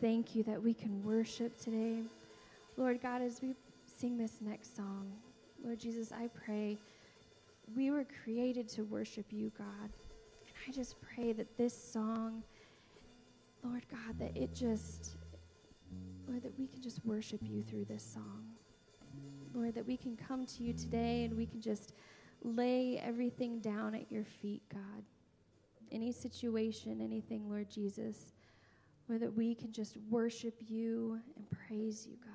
thank you that we can worship today. Lord God, as we sing this next song, Lord Jesus, I pray we were created to worship you, God. And I just pray that this song, Lord God, that it just, Lord, that we can just worship you through this song. Lord, that we can come to you today and we can just lay everything down at your feet, God. Any situation, anything, Lord Jesus Lord, that we can just worship you and praise you, God.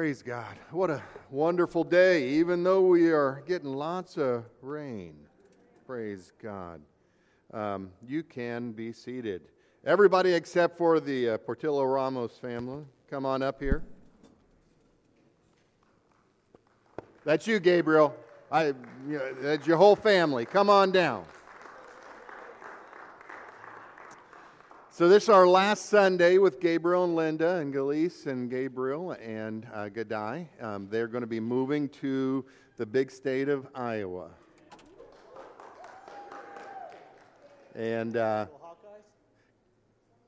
Praise God. What a wonderful day, even though we are getting lots of rain. Praise God. Um, you can be seated. Everybody except for the uh, Portillo Ramos family, come on up here. That's you, Gabriel. I, you know, that's your whole family. Come on down. So, this is our last Sunday with Gabriel and Linda and Galise and Gabriel and uh, Gadai. Um, they're going to be moving to the big state of Iowa. And uh,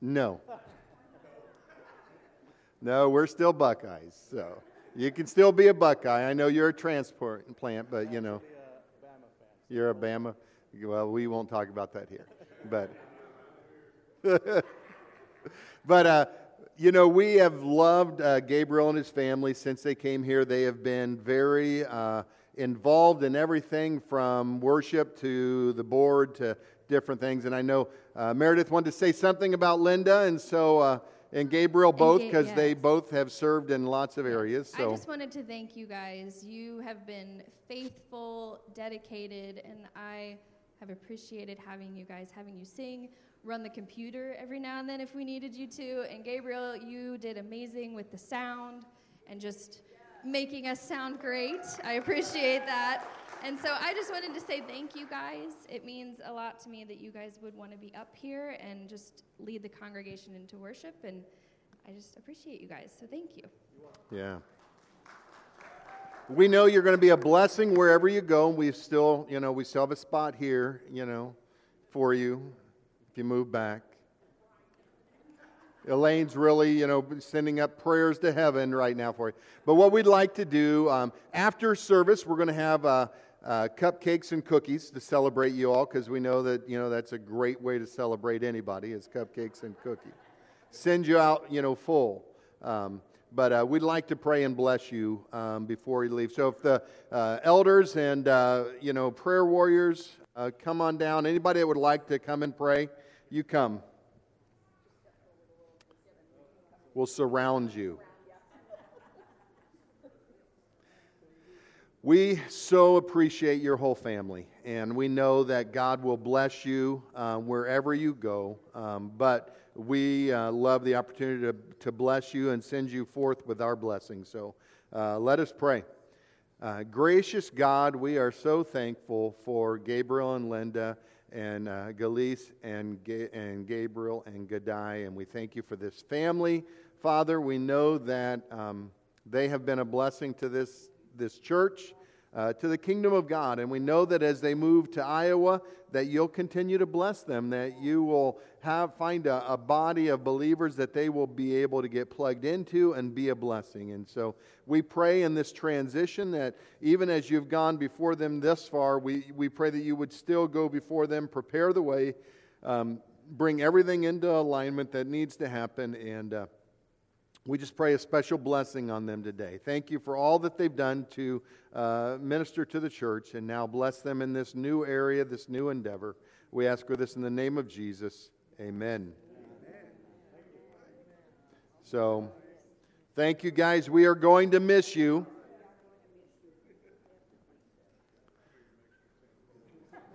no, no, we're still Buckeyes. So you can still be a Buckeye. I know you're a transport plant, but you know, you're a Bama. Well, we won't talk about that here, but. but, uh, you know, we have loved uh, Gabriel and his family since they came here. They have been very uh, involved in everything from worship to the board to different things. And I know uh, Meredith wanted to say something about Linda, and so uh, and Gabriel both because yes. they both have served in lots of areas. So I just wanted to thank you guys. You have been faithful, dedicated, and I have appreciated having you guys, having you sing, run the computer every now and then if we needed you to. And Gabriel, you did amazing with the sound and just making us sound great. I appreciate that. And so I just wanted to say thank you guys. It means a lot to me that you guys would want to be up here and just lead the congregation into worship. And I just appreciate you guys. So thank you. Yeah. We know you're going to be a blessing wherever you go. We still, you know, we still have a spot here, you know, for you if you move back. Elaine's really, you know, sending up prayers to heaven right now for you. But what we'd like to do um, after service, we're going to have uh, uh, cupcakes and cookies to celebrate you all because we know that, you know, that's a great way to celebrate anybody is cupcakes and cookies. Send you out, you know, full. Um, but uh, we'd like to pray and bless you um, before you leave. So if the uh, elders and, uh, you know, prayer warriors uh, come on down, anybody that would like to come and pray, you come. We'll surround you. We so appreciate your whole family, and we know that God will bless you uh, wherever you go. Um, but we uh, love the opportunity to, to bless you and send you forth with our blessing. So uh, let us pray. Uh, gracious God, we are so thankful for Gabriel and Linda and uh, Galise and, Ga- and Gabriel and Gadai, and we thank you for this family. Father, we know that um, they have been a blessing to this, this church, uh, to the kingdom of God, and we know that as they move to Iowa, that you'll continue to bless them, that you will have find a, a body of believers that they will be able to get plugged into and be a blessing. And so we pray in this transition that even as you've gone before them this far, we, we pray that you would still go before them, prepare the way, um, bring everything into alignment that needs to happen, and uh, we just pray a special blessing on them today. Thank you for all that they've done to uh, minister to the church, and now bless them in this new area, this new endeavor. We ask for this in the name of Jesus. Amen. So, thank you guys. We are going to miss you.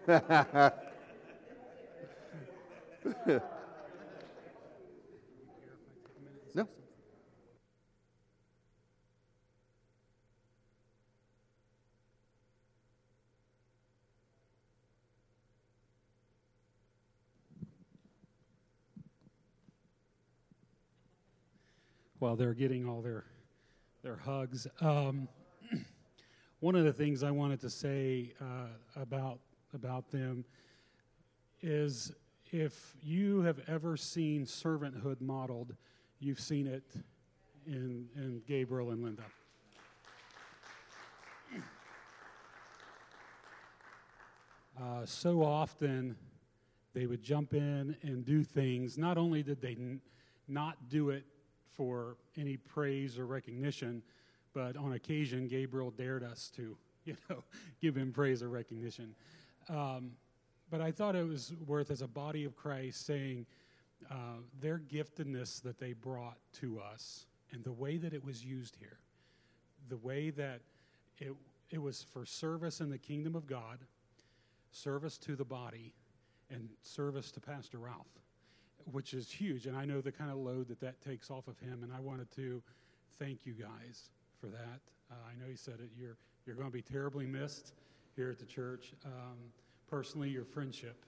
while they're getting all their their hugs. Um, one of the things I wanted to say uh, about about them is if you have ever seen servanthood modeled, you've seen it in in Gabriel and Linda. Uh, so often they would jump in and do things. Not only did they n- not do it for any praise or recognition, but on occasion Gabriel dared us to, you know, give him praise or recognition. Um, but I thought it was worth, as a body of Christ, saying uh, their giftedness that they brought to us and the way that it was used here, the way that it, it was for service in the kingdom of God, service to the body, and service to Pastor Ralph which is huge. And I know the kind of load that that takes off of him. And I wanted to thank you guys for that. Uh, I know he said it. You're you're going to be terribly missed here at the church. Um, personally, your friendship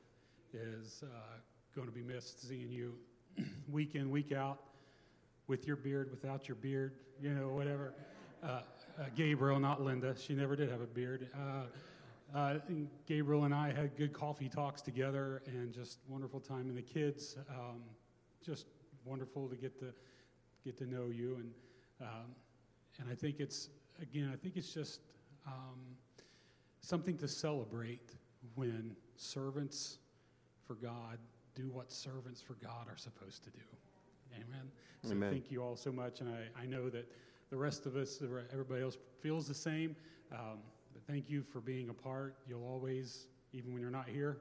is uh, going to be missed. Seeing you week in, week out, with your beard, without your beard, you know, whatever. Uh, uh, Gabriel, not Linda. She never did have a beard. Uh, and Gabriel and I had good coffee talks together and just wonderful time. And the kids, um, just wonderful to get to get to know you. And um, and I think it's again, I think it's just um, something to celebrate when servants for God do what servants for God are supposed to do. Amen. So Amen. thank you all so much, and I, I know that the rest of us, everybody else feels the same. Thank you for being a part. You'll always, even when you're not here,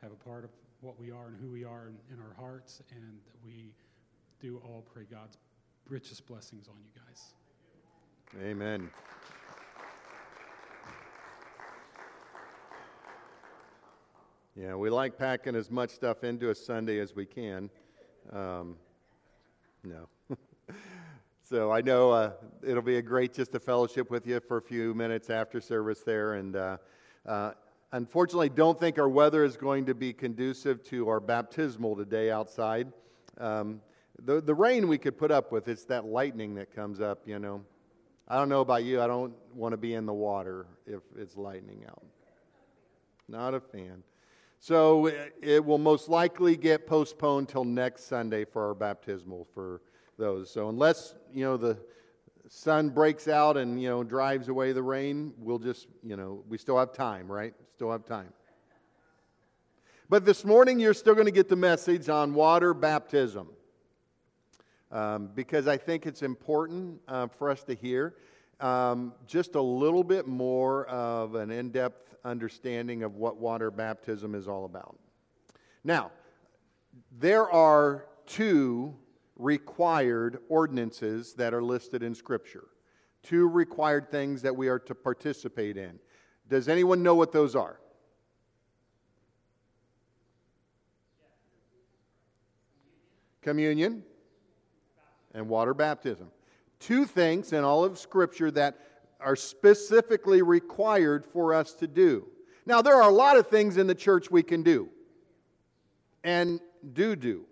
have a part of what we are and who we are in, in our hearts. And we do all pray God's richest blessings on you guys. Amen. Yeah, we like packing as much stuff into a Sunday as we can. Um, no. So I know uh, it'll be a great just to fellowship with you for a few minutes after service there. And uh, uh, unfortunately, don't think our weather is going to be conducive to our baptismal today outside. Um, the, the rain we could put up with, it's that lightning that comes up, you know. I don't know about you, I don't want to be in the water if it's lightning out. Not a fan. So it- it will most likely get postponed till next Sunday for our baptismal for those. So unless, you know, the sun breaks out and, you know, drives away the rain, we'll just, you know, we still have time, right? Still have time. But this morning, you're still going to get the message on water baptism um, because I think it's important uh, for us to hear um, just a little bit more of an in depth understanding of what water baptism is all about. Now, there are two required ordinances that are listed in Scripture, two required things that we are to participate in. Does anyone know what those are? Communion and water baptism. Two things in all of Scripture that are specifically required for us to do. Now, there are a lot of things in the church we can do and do do.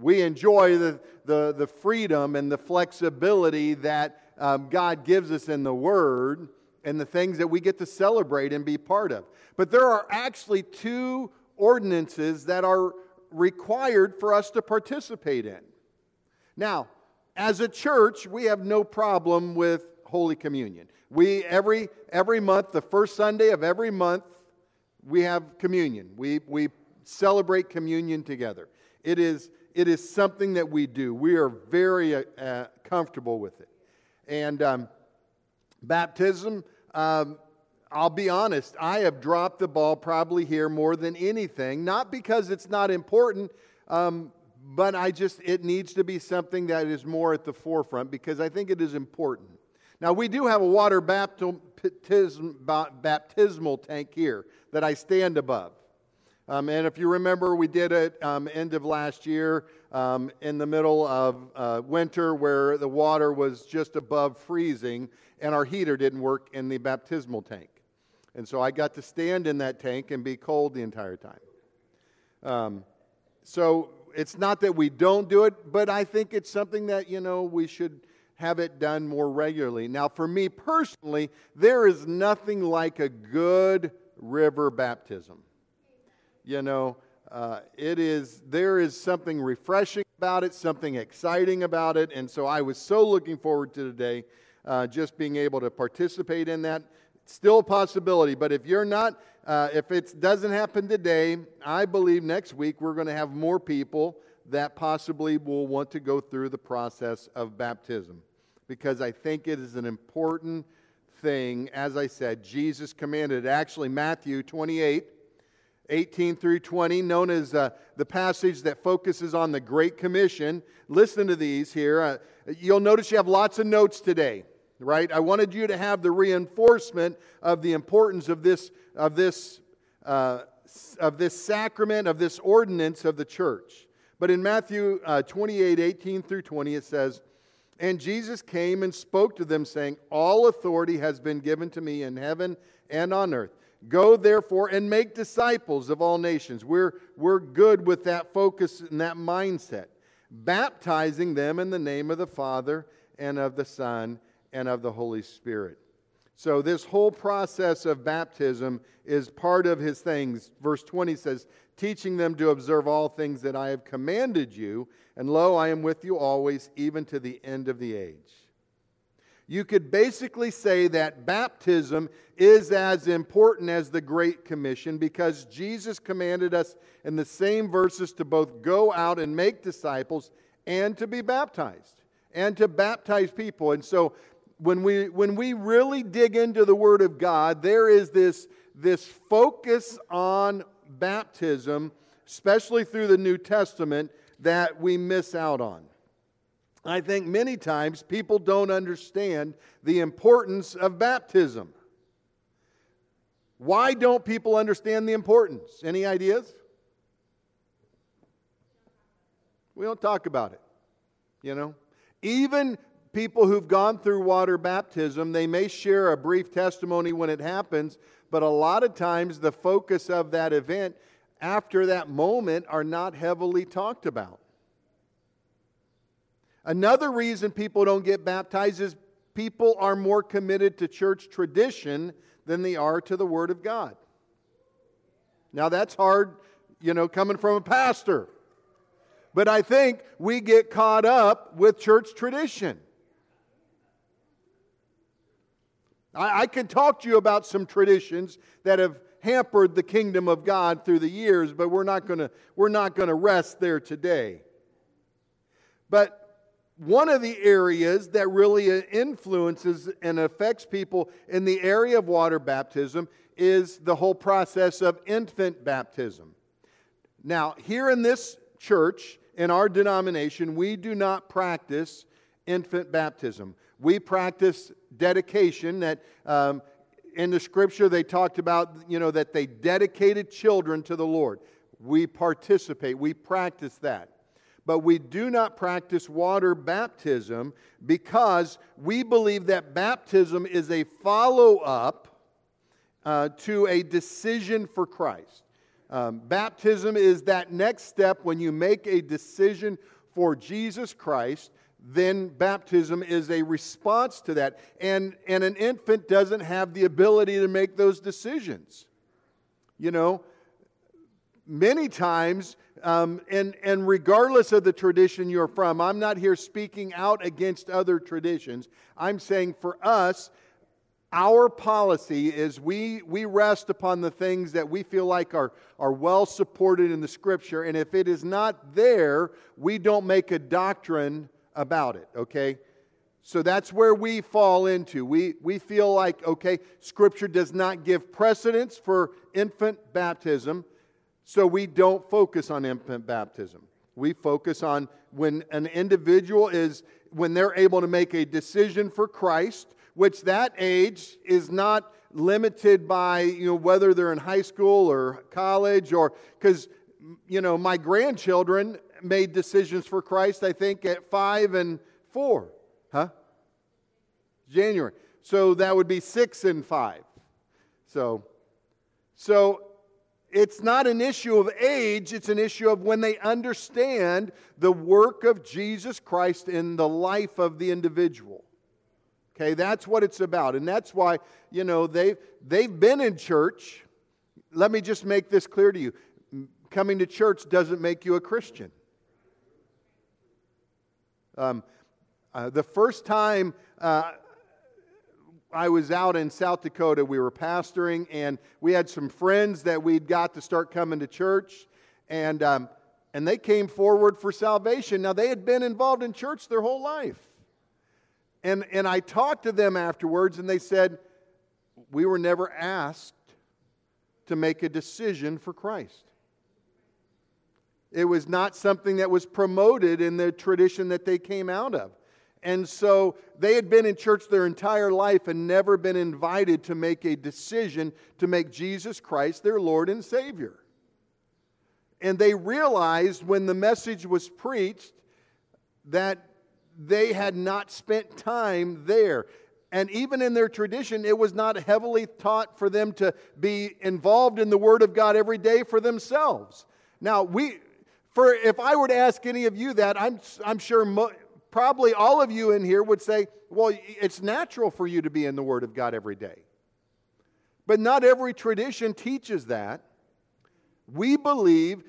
We enjoy the, the, the freedom and the flexibility that um, God gives us in the Word and the things that we get to celebrate and be part of. But there are actually two ordinances that are required for us to participate in. Now, as a church, we have no problem with Holy Communion. We every every month, the first Sunday of every month, we have communion. We we celebrate communion together. It is it is something that we do. We are very uh, uh, comfortable with it. And um, baptism, um, I'll be honest, I have dropped the ball probably here more than anything. Not because it's not important. Um, but I just, it needs to be something that is more at the forefront because I think it is important. Now, we do have a water baptism, baptismal tank here that I stand above. Um, and if you remember, we did it um, end of last year um, in the middle of uh, winter where the water was just above freezing and our heater didn't work in the baptismal tank. And so I got to stand in that tank and be cold the entire time. Um, so it's not that we don't do it, but I think it's something that, you know, we should have it done more regularly. Now, for me personally, there is nothing like a good river baptism. You know, uh, it is, there is something refreshing about it, something exciting about it, and so I was so looking forward to today uh, just being able to participate in that. Still a possibility, but if you're not, uh, if it doesn't happen today, I believe next week we're going to have more people that possibly will want to go through the process of baptism because I think it is an important thing. As I said, Jesus commanded. Actually, Matthew 28. 18 through 20, known as uh, the passage that focuses on the Great Commission. Listen to these here. Uh, you'll notice you have lots of notes today right? I wanted you to have the reinforcement of the importance of this, of this, uh, of this sacrament, of this ordinance of the church. But in Matthew uh, 28 18 through 20, it says, And Jesus came and spoke to them, saying, All authority has been given to me in heaven and on earth. Go therefore and make disciples of all nations. We're, we're good with that focus and that mindset, baptizing them in the name of the Father and of the Son and of the Holy Spirit. So, this whole process of baptism is part of his things. Verse 20 says, Teaching them to observe all things that I have commanded you, and lo, I am with you always, even to the end of the age. You could basically say that baptism is as important as the Great Commission because Jesus commanded us in the same verses to both go out and make disciples and to be baptized and to baptize people. And so when we, when we really dig into the Word of God, there is this, this focus on baptism, especially through the New Testament, that we miss out on. I think many times people don't understand the importance of baptism. Why don't people understand the importance? Any ideas? We don't talk about it. You know, even people who've gone through water baptism, they may share a brief testimony when it happens, but a lot of times the focus of that event after that moment are not heavily talked about. Another reason people don't get baptized is people are more committed to church tradition than they are to the Word of God. Now, that's hard, you know, coming from a pastor. But I think we get caught up with church tradition. I, I can talk to you about some traditions that have hampered the kingdom of God through the years, but we're not going to we're not going to rest there today. But one of the areas that really influences and affects people in the area of water baptism is the whole process of infant baptism. Now, here in this church, in our denomination, we do not practice infant baptism. We practice dedication that um, in the scripture they talked about, you know, that they dedicated children to the Lord. We participate, we practice that but we do not practice water baptism because we believe that baptism is a follow up uh, to a decision for Christ. Um, baptism is that next step when you make a decision for Jesus Christ. Then baptism is a response to that. And, and an infant doesn't have the ability to make those decisions. You know, many times um, and, and regardless of the tradition you're from, I'm not here speaking out against other traditions. I'm saying for us, our policy is we, we rest upon the things that we feel like are, are well supported in the scripture. And if it is not there, we don't make a doctrine about it, okay? So that's where we fall into. We, we feel like, okay, scripture does not give precedence for infant baptism. So we don't focus on infant baptism. We focus on when an individual is, when they're able to make a decision for Christ, which that age is not limited by, you know, whether they're in high school or college or, because, you know, my grandchildren made decisions for Christ, I think, at five and four. Huh? January. So that would be six and five. So, so it's not an issue of age, it's an issue of when they understand the work of Jesus Christ in the life of the individual. Okay, that's what it's about. And that's why, you know, they've, they've been in church. Let me just make this clear to you coming to church doesn't make you a Christian. Um, uh, the first time uh, I was out in South Dakota. We were pastoring, and we had some friends that we'd got to start coming to church, and um, and they came forward for salvation. Now they had been involved in church their whole life, and and I talked to them afterwards, and they said we were never asked to make a decision for Christ. It was not something that was promoted in the tradition that they came out of. And so they had been in church their entire life and never been invited to make a decision to make Jesus Christ their Lord and Savior. And they realized when the message was preached that they had not spent time there. And even in their tradition, it was not heavily taught for them to be involved in the Word of God every day for themselves. Now, we, for if I were to ask any of you that, I'm, I'm sure mo- probably all of you in here would say, well, it's natural for you to be in the Word of God every day. But not every tradition teaches that. We believe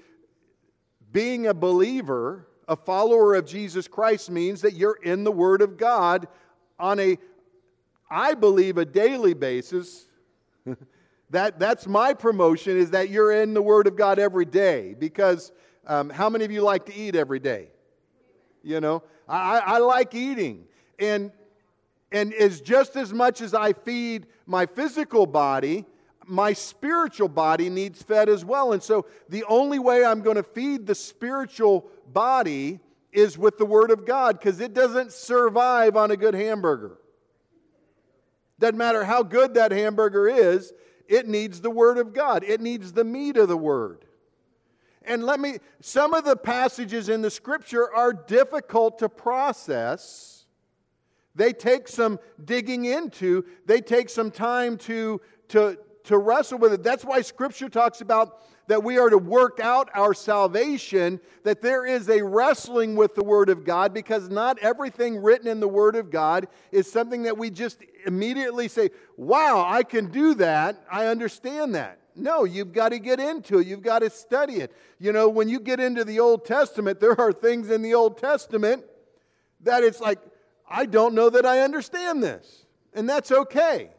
being a believer, a follower of Jesus Christ, means that you're in the Word of God on a, I believe, a daily basis. that, that's my promotion, is that you're in the Word of God every day. Because um, how many of you like to eat every day? You know, I, I like eating. And And as just as much as I feed my physical body, my spiritual body needs fed as well. And so the only way I'm going to feed the spiritual body is with the Word of God because it doesn't survive on a good hamburger. Doesn't matter how good that hamburger is, it needs the Word of God, it needs the meat of the Word. And let me, some of the passages in the Scripture are difficult to process. They take some digging into, they take some time to, to, to wrestle with it. That's why Scripture talks about that we are to work out our salvation, that there is a wrestling with the Word of God, because not everything written in the Word of God is something that we just immediately say, Wow, I can do that. I understand that. No, you've got to get into it. You've got to study it. You know, when you get into the Old Testament, there are things in the Old Testament that it's like, I don't know that I understand this. And that's okay.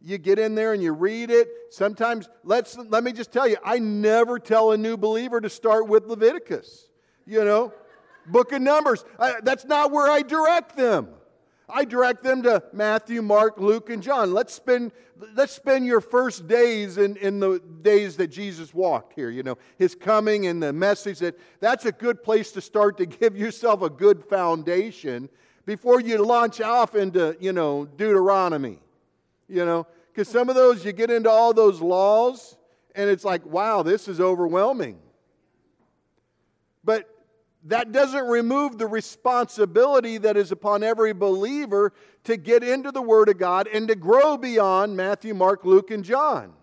You get in there and you read it. Sometimes, let's, let me just tell you, I never tell a new believer to start with Leviticus. You know, book of Numbers. I, that's not where I direct them. I direct them to Matthew, Mark, Luke, and John. Let's spend, let's spend your first days in, in the days that Jesus walked here, you know, his coming and the message that that's a good place to start to give yourself a good foundation before you launch off into, you know, Deuteronomy, you know, because some of those you get into all those laws and it's like, wow, this is overwhelming. But that doesn't remove the responsibility that is upon every believer to get into the Word of God and to grow beyond Matthew, Mark, Luke, and John.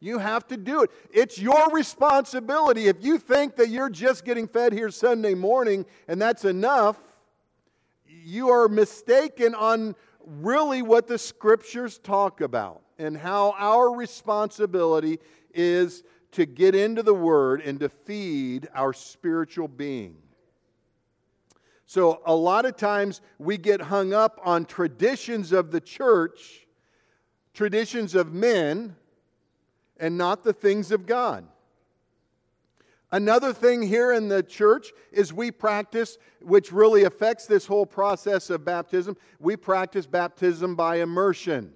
You have to do it. It's your responsibility. If you think that you're just getting fed here Sunday morning and that's enough, you are mistaken on really what the scriptures talk about and how our responsibility is to get into the Word and to feed our spiritual being. So, a lot of times we get hung up on traditions of the church, traditions of men, and not the things of God. Another thing here in the church is we practice, which really affects this whole process of baptism, we practice baptism by immersion.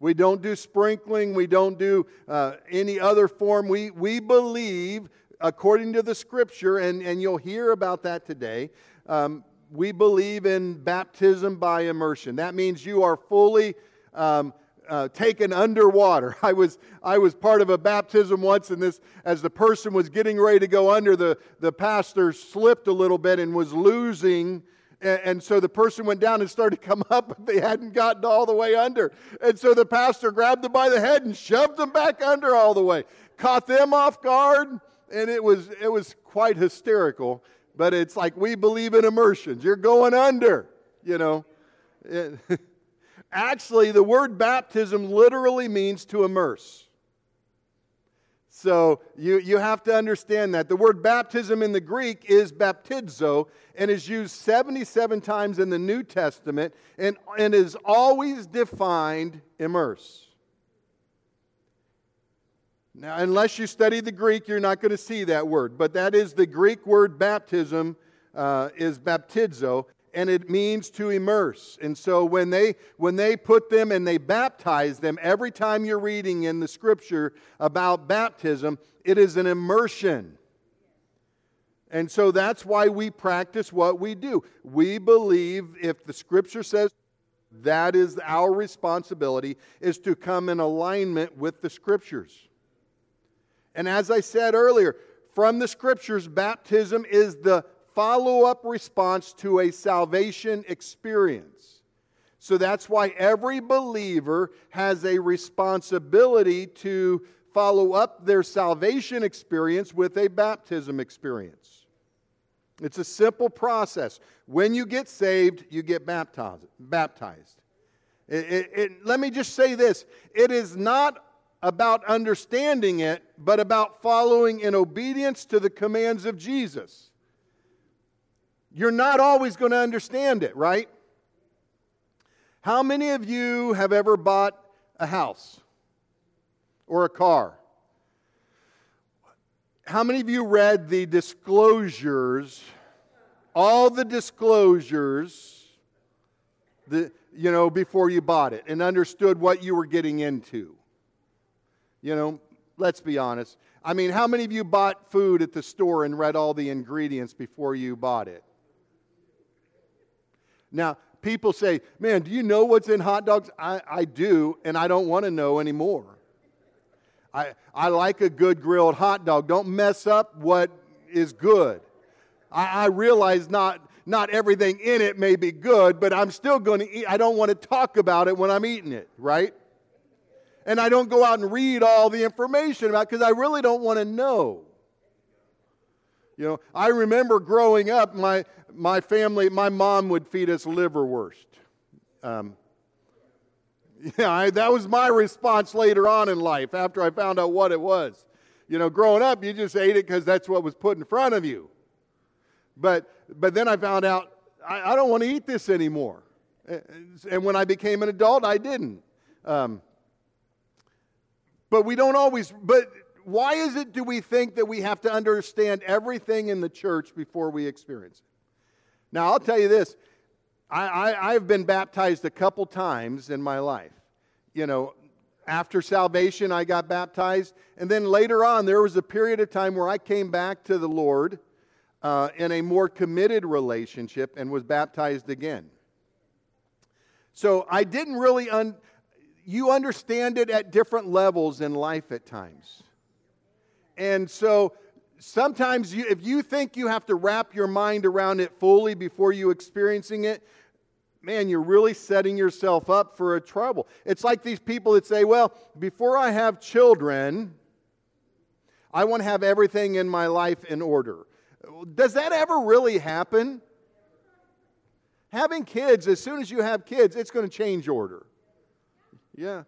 We don't do sprinkling. We don't do uh, any other form. We, we believe, according to the scripture, and, and you'll hear about that today, um, we believe in baptism by immersion. That means you are fully um, uh, taken underwater. I was, I was part of a baptism once, and this, as the person was getting ready to go under, the, the pastor slipped a little bit and was losing and, and, so the person went down and started to come up, but they hadn't gotten all the way under. And so the pastor grabbed them by the head and shoved them back under all the way, caught them off guard, and it was, it was quite hysterical. But it's like we believe in immersions. You're going under, you know. It, actually, the word baptism literally means to immerse. So you, you have to understand that. The word baptism in the Greek is baptizo and is used 77 times in the New Testament and, and is always defined immerse. Now, unless you study the Greek, you're not going to see that word, but that is the Greek word baptism uh, is baptizo, and it means to immerse. And so when they when they put them and they baptize them, every time you're reading in the scripture about baptism, it is an immersion. And so that's why we practice what we do. We believe if the scripture says that is our responsibility is to come in alignment with the scriptures. And as I said earlier, from the scriptures, baptism is the follow up response to a salvation experience. So that's why every believer has a responsibility to follow up their salvation experience with a baptism experience. It's a simple process. When you get saved, you get baptized. baptized. It, it, it, let me just say this it is not about understanding it, but about following in obedience to the commands of Jesus. You're not always going to understand it, right? How many of you have ever bought a house or a car? How many of you read the disclosures, all the disclosures the, you know, before you bought it and understood what you were getting into. You know, let's be honest. I mean, how many of you bought food at the store and read all the ingredients before you bought it? Now, people say, Man, do you know what's in hot dogs? I, I do, and I don't want to know anymore. I, I like a good grilled hot dog. Don't mess up what is good. I, I realize not, not everything in it may be good, but I'm still going to eat. I don't want to talk about it when I'm eating it, right? And I don't go out and read all the information about because I really don't want to know. You know, I remember growing up, my, my family, my mom would feed us liverwurst. Um, yeah, I, that was my response later on in life after I found out what it was. You know, growing up, you just ate it because that's what was put in front of you. But, but then I found out I, I don't want to eat this anymore. And when I became an adult, I didn't. Um, but we don't always, but why is it do we think that we have to understand everything in the church before we experience it? Now, I'll tell you this I, have been baptized a couple times in my life. You know, after salvation, I got baptized. And then later on, there was a period of time where I came back to the Lord uh, in a more committed relationship and was baptized again. So I didn't really, un- you understand it at different levels in life at times. And so sometimes you, if you think you have to wrap your mind around it fully before you experiencing it, man, you're really setting yourself up for a trouble. It's like these people that say, well, before I have children, I want to have everything in my life in order. Does that ever really happen? Having kids, as soon as you have kids, it's going to change order. Yeah.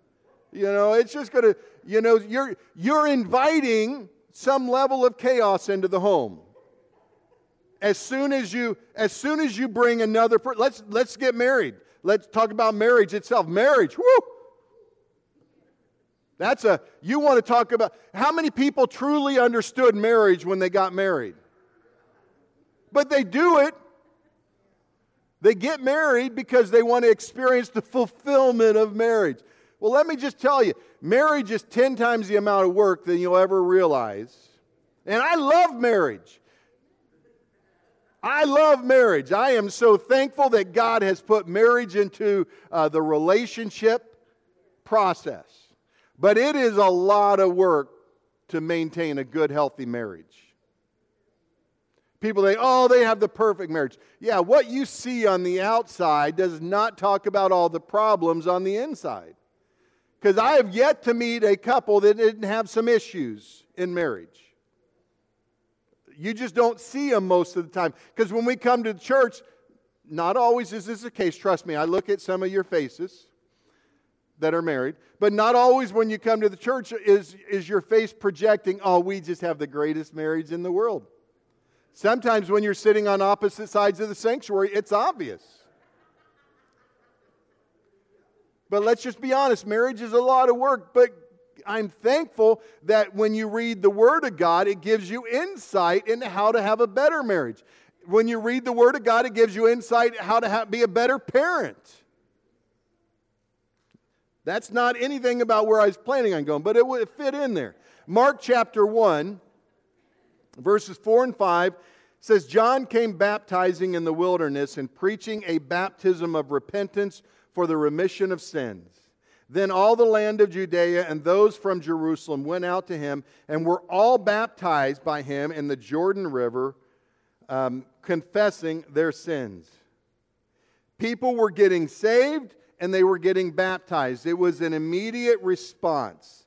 You know, it's just going to, you know, you're, you're inviting some level of chaos into the home. As soon as you, as soon as you bring another person, let's, let's get married. Let's talk about marriage itself. Marriage, whoo! That's a, you want to talk about, how many people truly understood marriage when they got married? But they do it. They get married because they want to experience the fulfillment of marriage. Well, let me just tell you marriage is 10 times the amount of work than you'll ever realize. And I love marriage. I love marriage. I am so thankful that God has put marriage into uh, the relationship process. But it is a lot of work to maintain a good, healthy marriage. People say, oh, they have the perfect marriage. Yeah, what you see on the outside does not talk about all the problems on the inside. Because I have yet to meet a couple that didn't have some issues in marriage. You just don't see them most of the time. Because when we come to the church, not always is this the case. Trust me, I look at some of your faces that are married, but not always when you come to the church is, is your face projecting, oh, we just have the greatest marriage in the world. Sometimes when you're sitting on opposite sides of the sanctuary, it's obvious. But let's just be honest marriage is a lot of work, but I'm thankful that when you read the Word of God, it gives you insight into how to have a better marriage. When you read the Word of God, it gives you insight how to have, be a better parent. That's not anything about where I was planning on going, but it would fit in there. Mark chapter 1, verses 4 and 5 says, John came baptizing in the wilderness and preaching a baptism of repentance for the remission of sins. Then all the land of Judea and those from Jerusalem went out to him and were all baptized by him in the Jordan River, um, confessing their sins. People were getting saved and they were getting baptized. It was an immediate response.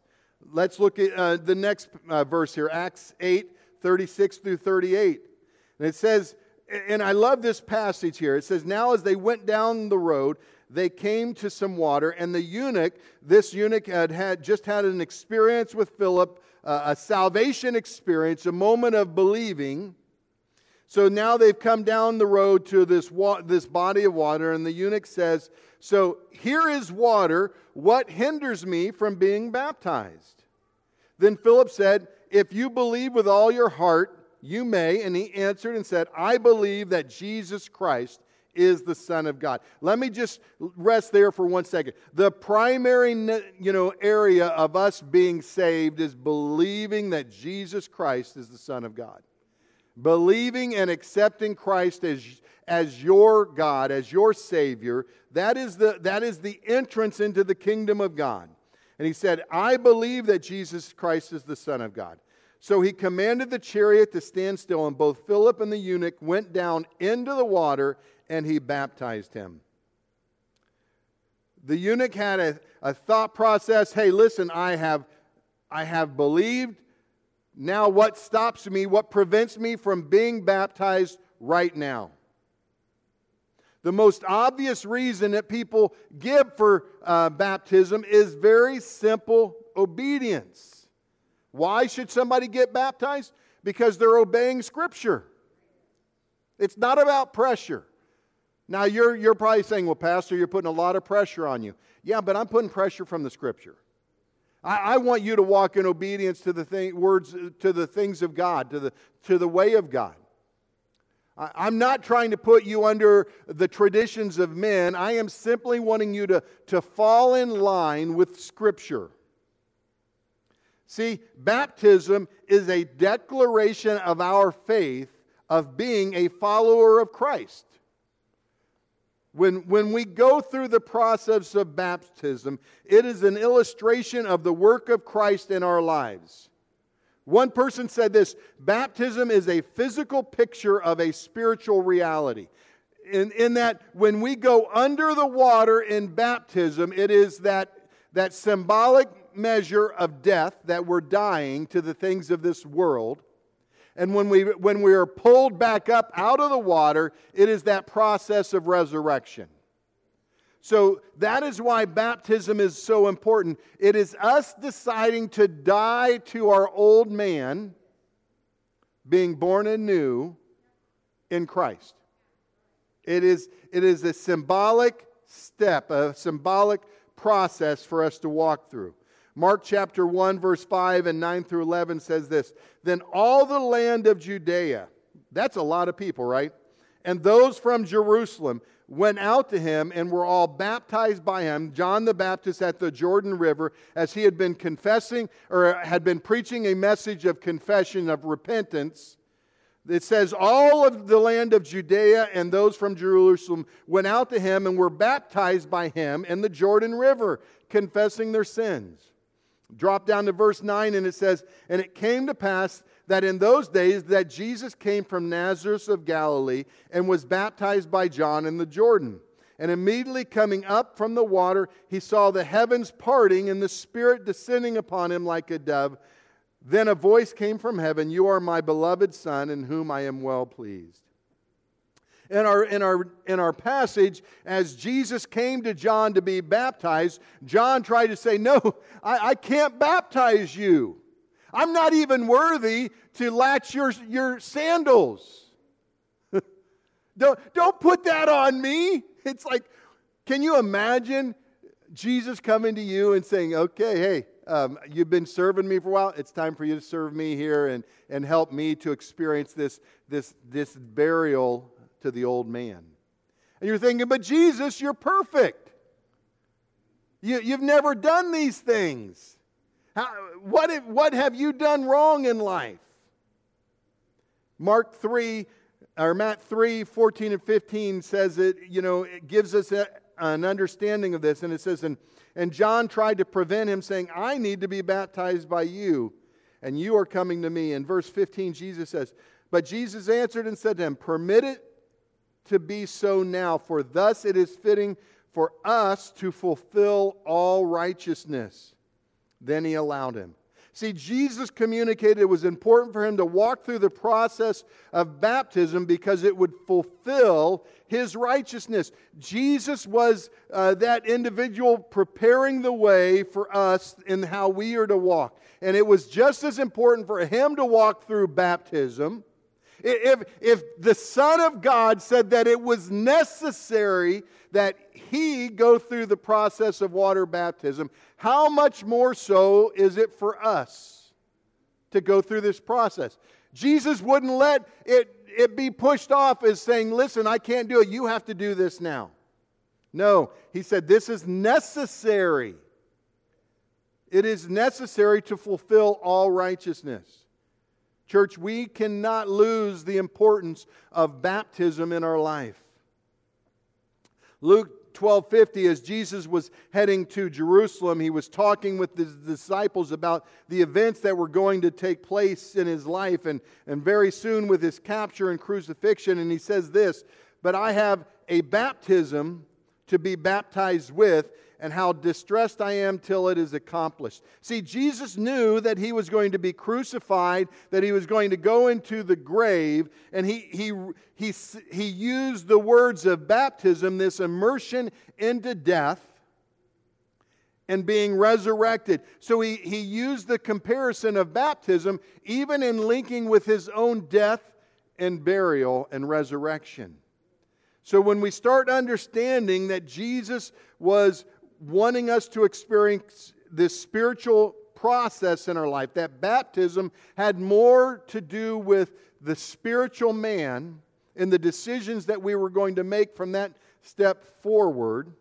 Let's look at uh, the next uh, verse here Acts 8 36 through 38. And it says, and I love this passage here. It says, Now as they went down the road, they came to some water, and the eunuch, this eunuch had, had just had an experience with Philip, uh, a salvation experience, a moment of believing. So now they've come down the road to this, wa- this body of water, and the eunuch says, So here is water. What hinders me from being baptized? Then Philip said, If you believe with all your heart, you may. And he answered and said, I believe that Jesus Christ is the Son of God. Let me just rest there for one second. The primary you know, area of us being saved is believing that Jesus Christ is the Son of God. Believing and accepting Christ as, as your God, as your Savior, that is, the, that is the entrance into the kingdom of God. And he said, I believe that Jesus Christ is the Son of God. So he commanded the chariot to stand still, and both Philip and the eunuch went down into the water, and he baptized him. The eunuch had a, a thought process hey, listen, I have, I have believed. Now, what stops me, what prevents me from being baptized right now? The most obvious reason that people give for uh, baptism is very simple obedience. Why should somebody get baptized? Because they're obeying Scripture. It's not about pressure. Now, you're, you're probably saying, well, Pastor, you're putting a lot of pressure on you. Yeah, but I'm putting pressure from the Scripture. I, I want you to walk in obedience to the thing, words, to the things of God, to the, to the way of God. I'm not trying to put you under the traditions of men. I am simply wanting you to, to fall in line with Scripture. See, baptism is a declaration of our faith of being a follower of Christ. When, when we go through the process of baptism, it is an illustration of the work of Christ in our lives. One person said this baptism is a physical picture of a spiritual reality. In, in that, when we go under the water in baptism, it is that, that symbolic measure of death that we're dying to the things of this world. And when we, when we are pulled back up out of the water, it is that process of resurrection. So that is why baptism is so important. It is us deciding to die to our old man, being born anew in Christ. It is, it is a symbolic step, a symbolic process for us to walk through. Mark chapter 1, verse 5 and 9 through 11 says this Then all the land of Judea, that's a lot of people, right? And those from Jerusalem went out to him and were all baptized by him, John the Baptist at the Jordan River, as he had been confessing or had been preaching a message of confession, of repentance. It says, All of the land of Judea and those from Jerusalem went out to him and were baptized by him in the Jordan River, confessing their sins. Drop down to verse 9 and it says, And it came to pass that in those days that Jesus came from Nazareth of Galilee and was baptized by John in the Jordan. And immediately coming up from the water, he saw the heavens parting and the Spirit descending upon him like a dove. Then a voice came from heaven You are my beloved Son, in whom I am well pleased. In our, in, our, in our passage, as Jesus came to John to be baptized, John tried to say, No, I, I can't baptize you. I'm not even worthy to latch your, your sandals. don't, don't put that on me. It's like, can you imagine Jesus coming to you and saying, okay, hey, um, you've been serving me for a while. It's time for you to serve me here and, and help me to experience this, this, this burial to the old man. And you're thinking, but Jesus, you're perfect. You, you've never done these things. How, what, have, what have you done wrong in life? Mark 3, or Matt 3, 14 and 15 says it, you know, it gives us a, an understanding of this. And it says, and, and John tried to prevent him, saying, I need to be baptized by you, and you are coming to me. In verse 15, Jesus says, But Jesus answered and said to him, Permit it to be so now, for thus it is fitting for us to fulfill all righteousness. Then he allowed him. See, Jesus communicated it was important for him to walk through the process of baptism because it would fulfill his righteousness. Jesus was uh, that individual preparing the way for us in how we are to walk. And it was just as important for him to walk through baptism. If, if the Son of God said that it was necessary that he go through the process of water baptism, how much more so is it for us to go through this process? Jesus wouldn't let it, it be pushed off as saying, Listen, I can't do it. You have to do this now. No, he said, This is necessary. It is necessary to fulfill all righteousness. Church, we cannot lose the importance of baptism in our life. Luke 12:50 as Jesus was heading to Jerusalem, he was talking with his disciples about the events that were going to take place in his life and, and very soon with his capture and crucifixion and he says this, "But I have a baptism to be baptized with, and how distressed I am till it is accomplished. See, Jesus knew that he was going to be crucified, that he was going to go into the grave, and he, he, he, he used the words of baptism, this immersion into death and being resurrected. So he, he used the comparison of baptism even in linking with his own death and burial and resurrection. So when we start understanding that Jesus was wanting us to experience this spiritual process in our life, that baptism had more to do with the spiritual man and the decisions that we were going to make from that step forward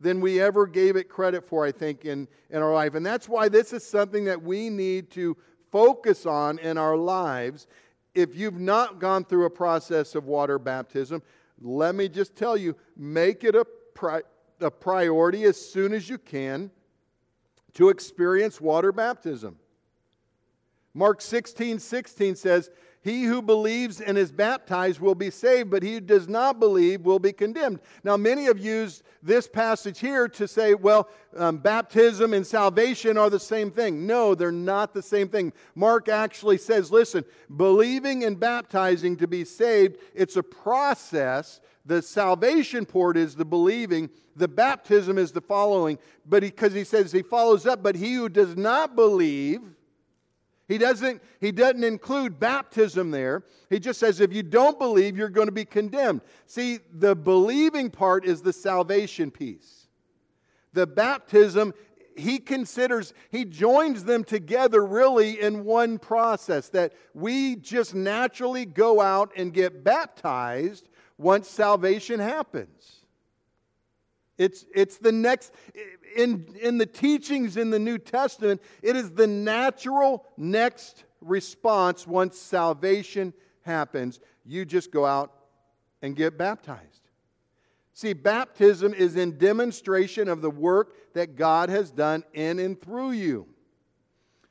than we ever gave it credit for, I think, in, in our life. And that's why this is something that we need to focus on in our lives. If you've not gone through a process of water baptism, let me just tell you make it a pri- a priority as soon as you can to experience water baptism. Mark 16 16 says, He who believes and is baptized will be saved, but he who does not believe will be condemned. Now, many have used this passage here to say, well, um, baptism and salvation are the same thing. No, they're not the same thing. Mark actually says, listen, believing and baptizing to be saved, it's a process the salvation part is the believing, the baptism is the following. But because he, he says he follows up, but he who does not believe, he doesn't, he doesn't include baptism there. He just says if you don't believe, you're going to be condemned. See, the believing part is the salvation piece. The baptism, he considers, he joins them together really in one process that we just naturally go out and get baptized once salvation happens. It's, it's the next, in, in the teachings in the New Testament, it is the natural next response once salvation happens. You just go out and get baptized. See, baptism is in demonstration of the work that God has done in and through you.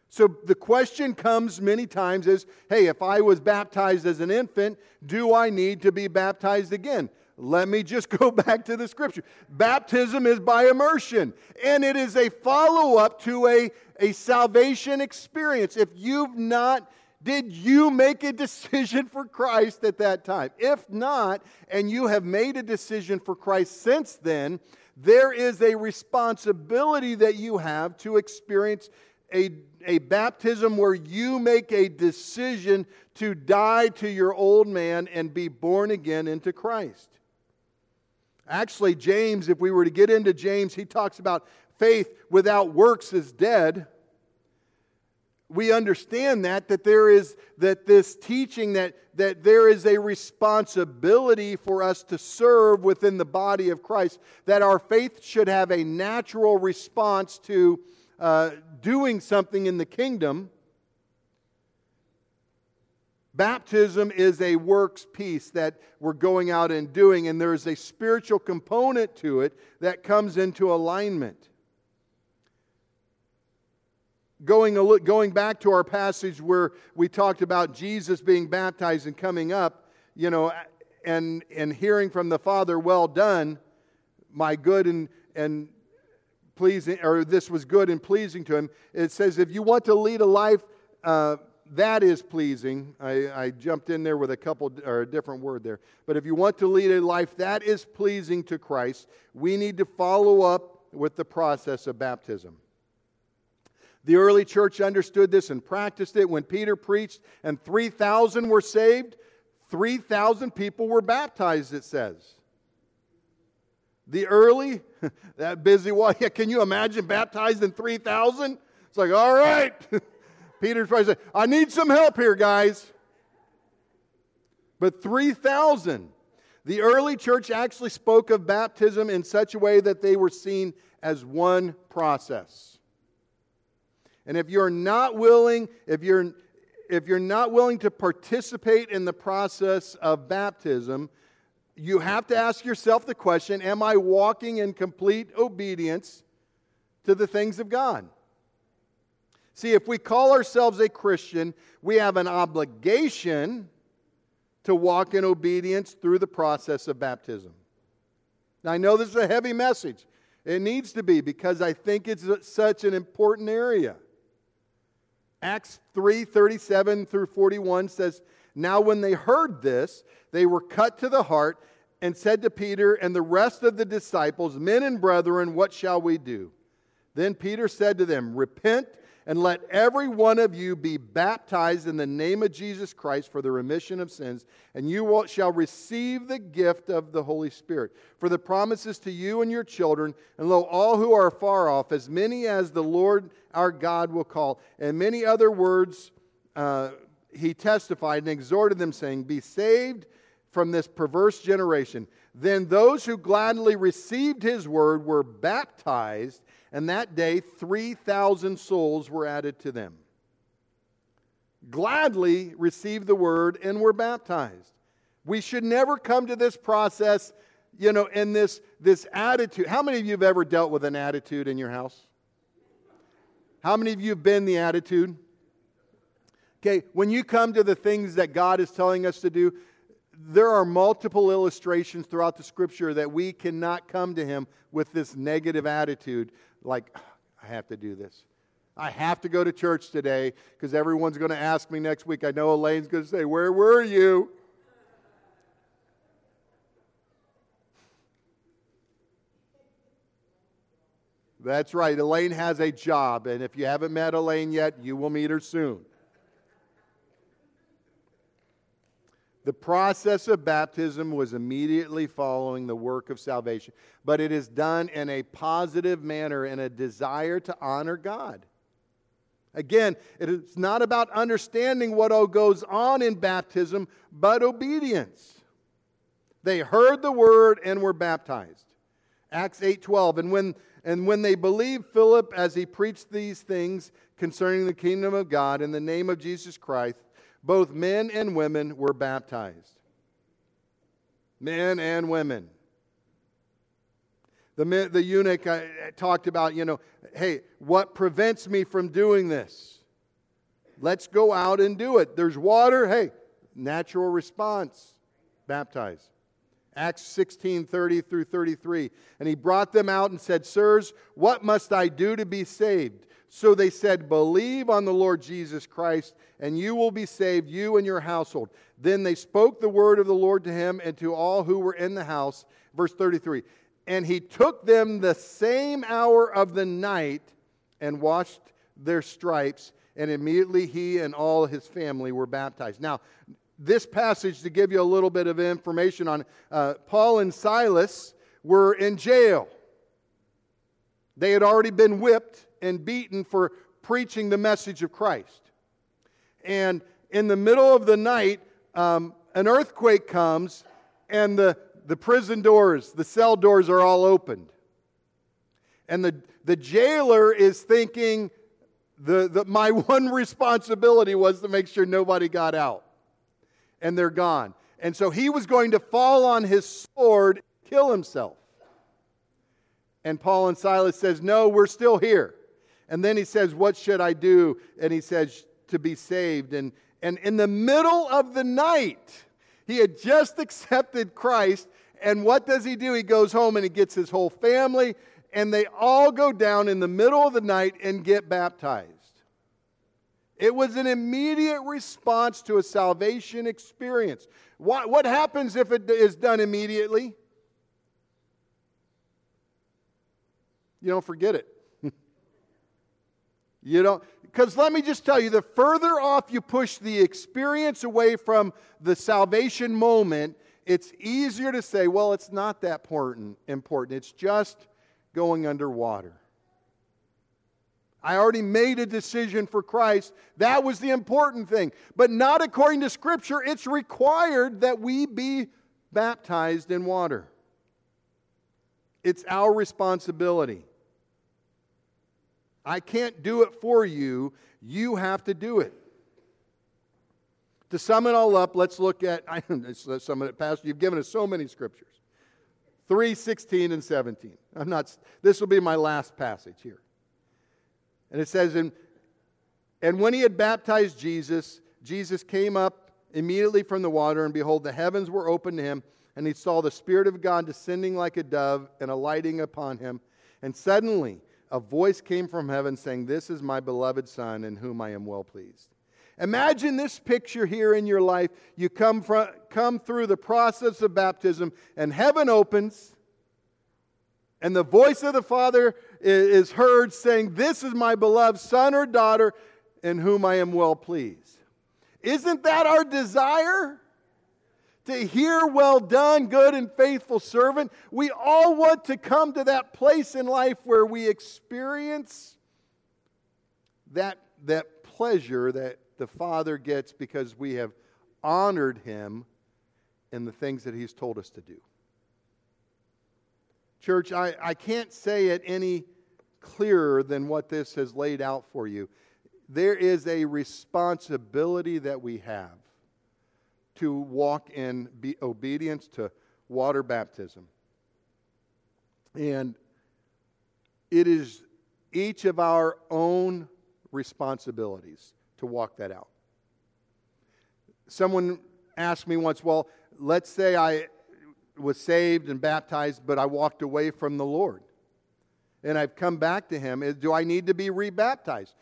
So the question comes many times is hey, if I was baptized as an infant, do I need to be baptized again? Let me just go back to the scripture. Baptism is by immersion, and it is a follow up to a, a salvation experience. If you've not, did you make a decision for Christ at that time? If not, and you have made a decision for Christ since then, there is a responsibility that you have to experience a, a baptism where you make a decision to die to your old man and be born again into Christ. Actually, James, if we were to get into James, he talks about faith without works is dead. We understand that, that there is that this teaching that, that there is a responsibility for us to serve within the body of Christ, that our faith should have a natural response to uh, doing something in the kingdom. Baptism is a works piece that we're going out and doing, and there's a spiritual component to it that comes into alignment. Going, going back to our passage where we talked about Jesus being baptized and coming up, you know, and, and hearing from the Father, well done, my good and, and pleasing, or this was good and pleasing to him. It says, if you want to lead a life uh, that is pleasing, I, I, jumped in there with a couple or a different word there. But if you want to lead a life that is pleasing to Christ, we need to follow up with the process of baptism. The early church understood this and practiced it. When Peter preached and 3,000 were saved, 3,000 people were baptized, it says. The early, that busy one, yeah, can you imagine baptizing 3,000? It's like, all right. Peter's probably saying, I need some help here, guys. but 3,000. The early church actually spoke of baptism in such a way that they were seen as one process. And if you're not willing, if you're if you're not willing to participate in the process of baptism, you have to ask yourself the question Am I walking in complete obedience to the things of God? See, if we call ourselves a Christian, we have an obligation to walk in obedience through the process of baptism. Now, I know this is a heavy message. It needs to be because I think it's such an important area. Acts 3 37 through 41 says, Now when they heard this, they were cut to the heart and said to Peter and the rest of the disciples, Men and brethren, what shall we do? Then Peter said to them, Repent and let every one of you be baptized in the name of Jesus Christ for the remission of sins, and you shall receive the gift of the Holy Spirit. For the promises to you and your children, and lo, all who are far off, as many as the Lord our God will call. And many other words uh, he testified and exhorted them, saying, Be saved from this perverse generation. Then those who gladly received his word were baptized and that day 3,000 souls were added to them. Gladly received the word and were baptized. We should never come to this process, you know, in this, this attitude. How many of you have ever dealt with an attitude in your house? How many of you have been the attitude? Okay, when you come to the things that God is telling us to do, there are multiple illustrations throughout the scripture that we cannot come to Him with this negative attitude like, I have to do this. I have to go to church today because everyone's going to ask me next week. I know Elaine's going to say, Where were you? That's right. Elaine has a job, and if you haven't met Elaine yet, you will meet her soon. The process of baptism was immediately following the work of salvation, but it is done in a positive manner in a desire to honor God. Again, it is not about understanding what all goes on in baptism, but obedience. They heard the word and were baptized. Acts 8:12 and when and when they believed Philip as he preached these things concerning the kingdom of God in the name of Jesus Christ both men and women were baptized. Men and women. The, the eunuch uh, talked about, you know, hey, what prevents me from doing this? Let's go out and do it. There's water. Hey, natural response. Baptize. Acts 16 30 through 33. And he brought them out and said, Sirs, what must I do to be saved? So they said, Believe on the Lord Jesus Christ, and you will be saved, you and your household. Then they spoke the word of the Lord to him and to all who were in the house. Verse 33 And he took them the same hour of the night and washed their stripes, and immediately he and all his family were baptized. Now, this passage, to give you a little bit of information on uh, Paul and Silas were in jail. They had already been whipped and beaten for preaching the message of Christ. And in the middle of the night, um, an earthquake comes, and the, the prison doors, the cell doors are all opened. And the, the jailer is thinking, the, the, my one responsibility was to make sure nobody got out. And they're gone. And so he was going to fall on his sword, kill himself. And Paul and Silas says, "No, we're still here." And then he says, What should I do? And he says, To be saved. And, and in the middle of the night, he had just accepted Christ. And what does he do? He goes home and he gets his whole family, and they all go down in the middle of the night and get baptized. It was an immediate response to a salvation experience. What, what happens if it is done immediately? You don't forget it. You don't, because let me just tell you the further off you push the experience away from the salvation moment, it's easier to say, well, it's not that important. important. It's just going underwater. I already made a decision for Christ. That was the important thing. But not according to Scripture. It's required that we be baptized in water. It's our responsibility. I can't do it for you. You have to do it. To sum it all up, let's look at I, sum it, Pastor. You've given us so many scriptures. 3, 16, and 17. I'm not, this will be my last passage here. And it says, in, And when he had baptized Jesus, Jesus came up immediately from the water, and behold, the heavens were opened to him, and he saw the Spirit of God descending like a dove and alighting upon him. And suddenly a voice came from heaven saying, This is my beloved Son, in whom I am well pleased. Imagine this picture here in your life. You come, from, come through the process of baptism, and heaven opens, and the voice of the Father is heard saying, This is my beloved son or daughter in whom I am well pleased. Isn't that our desire? To hear, well done, good and faithful servant. We all want to come to that place in life where we experience that, that pleasure that the Father gets because we have honored Him in the things that He's told us to do. Church, I, I can't say it any clearer than what this has laid out for you. There is a responsibility that we have to walk in obedience to water baptism. And it is each of our own responsibilities to walk that out. Someone asked me once, well, let's say I was saved and baptized, but I walked away from the Lord. And I've come back to Him. Eh, do I need to be rebaptized?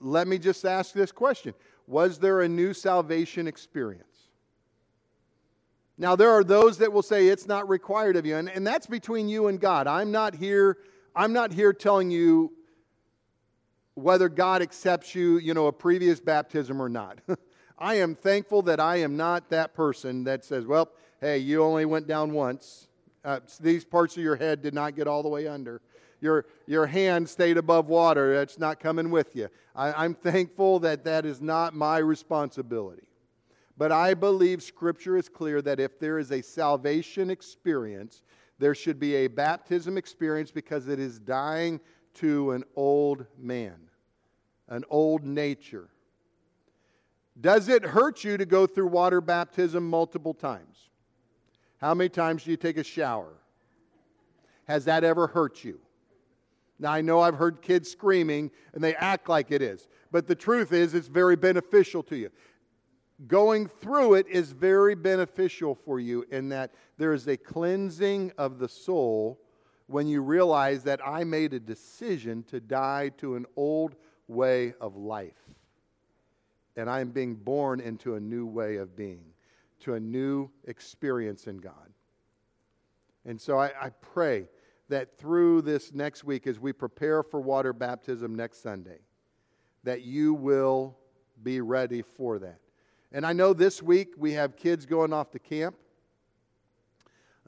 Let me just ask this question Was there a new salvation experience? Now, there are those that will say it's not required of you, and, and that's between you and God. I'm not here. I'm not here telling you whether God accepts you, you know, a previous baptism or not. I am thankful that I am not that person that says, well, hey, you only went down once. Uh, these parts of your head did not get all the way under. Your, your hand stayed above water. That's not coming with you. I, I'm thankful that that is not my responsibility. But I believe Scripture is clear that if there is a salvation experience, there should be a baptism experience because it is dying to an old man, an old nature. Does it hurt you to go through water baptism multiple times? How many times do you take a shower? Has that ever hurt you? Now, I know I've heard kids screaming and they act like it is, but the truth is, it's very beneficial to you. Going through it is very beneficial for you in that there is a cleansing of the soul when you realize that I made a decision to die to an old way of life. And I am being born into a new way of being, to a new experience in God. And so I, I pray that through this next week, as we prepare for water baptism next Sunday, that you will be ready for that. And I know this week we have kids going off to camp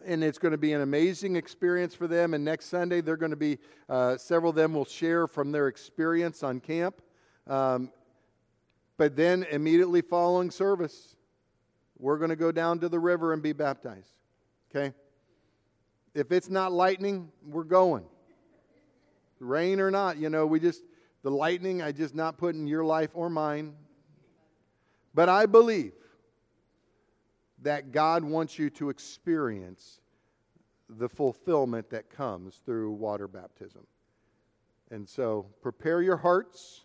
and it's going to be an amazing experience for them. And next Sunday, they're going to be, uh, several of them will share from their experience on camp. Um, but then, immediately following service, we're going to go down to the river and be baptized. Okay? If it's not lightning, we're going. Rain or not, you know, we just, the lightning, I just not put in your life or mine. But I believe that God wants you to experience the fulfillment that comes through water baptism. And so prepare your hearts,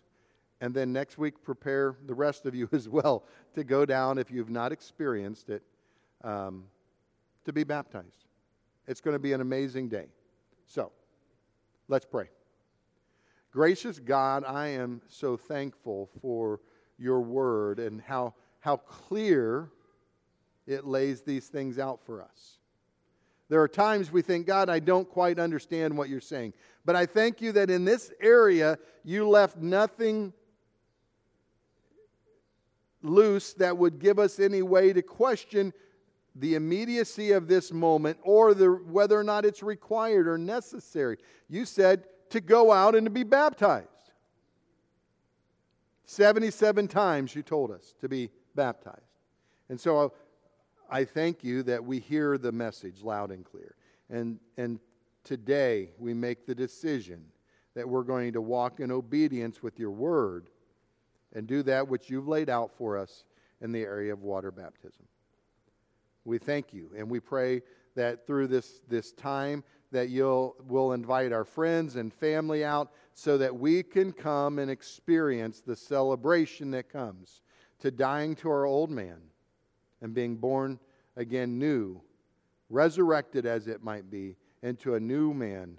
and then next week prepare the rest of you as well to go down, if you've not experienced it, um, to be baptized. It's going to be an amazing day. So let's pray. Gracious God, I am so thankful for your word and how, how clear it lays these things out for us. There are times we think, God, I don't quite understand what you're saying. But I thank you that in this area, you left nothing loose that would give us any way to question the immediacy of this moment or the, whether or not it's required or necessary. You said to go out and to be baptized. 77 times you told us to be baptized. And so I thank you that we hear the message loud and clear. And, and today we make the decision that we're going to walk in obedience with your word and do that which you've laid out for us in the area of water baptism. We thank you and we pray that through this, this time that you'll will invite our friends and family out so that we can come and experience the celebration that comes to dying to our old man and being born again new, resurrected as it might be, into a new man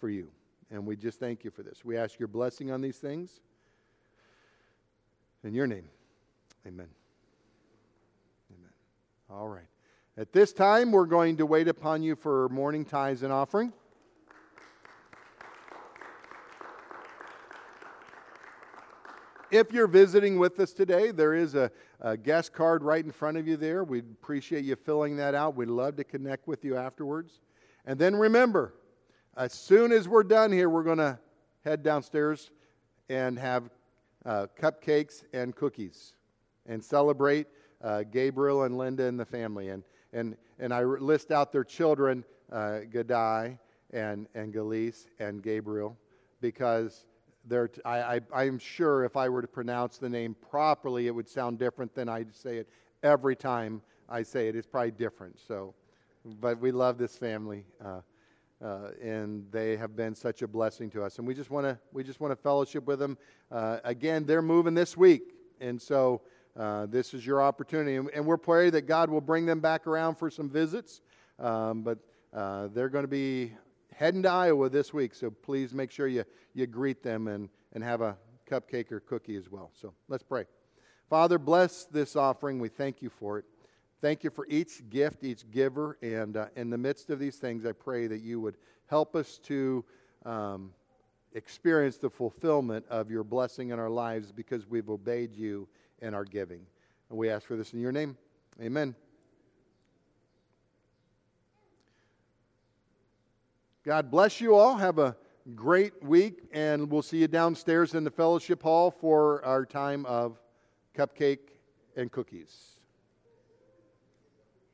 for you. And we just thank you for this. We ask your blessing on these things. In your name, amen. Amen. All right. At this time, we're going to wait upon you for morning tithes and offering. If you're visiting with us today, there is a, a, guest card right in front of you there. We'd appreciate you filling that out. We'd love to connect with you afterwards. And then remember, as soon as we're done here, we're going to head downstairs and have uh, cupcakes and cookies and celebrate uh, Gabriel and Linda and the family. And, and, and I list out their children, uh, Gadai and, and Galise and Gabriel, because they're t- I, I, I'm sure if I were to pronounce the name properly, it would sound different than I say it every time I say it. It's probably different. So, but we love this family. Uh, uh, and they have been such a blessing to us. And we just want to we just want to fellowship with them. Uh, again, they're moving this week, and so uh, this is your opportunity. And, and, we're praying that God will bring them back around for some visits. Um, but uh, they're going to be heading to Iowa this week, so please make sure you you greet them and and have a cupcake or cookie as well. So let's pray. Father, bless this offering. We thank you for it. Thank you for each gift, each giver. And uh, in the midst of these things, I pray that you would help us to um, experience the fulfillment of your blessing in our lives because we've obeyed you in our giving. And we ask for this in your name. Amen. God bless you all. Have a great week, and we'll see you downstairs in the fellowship hall for our time of cupcake and cookies.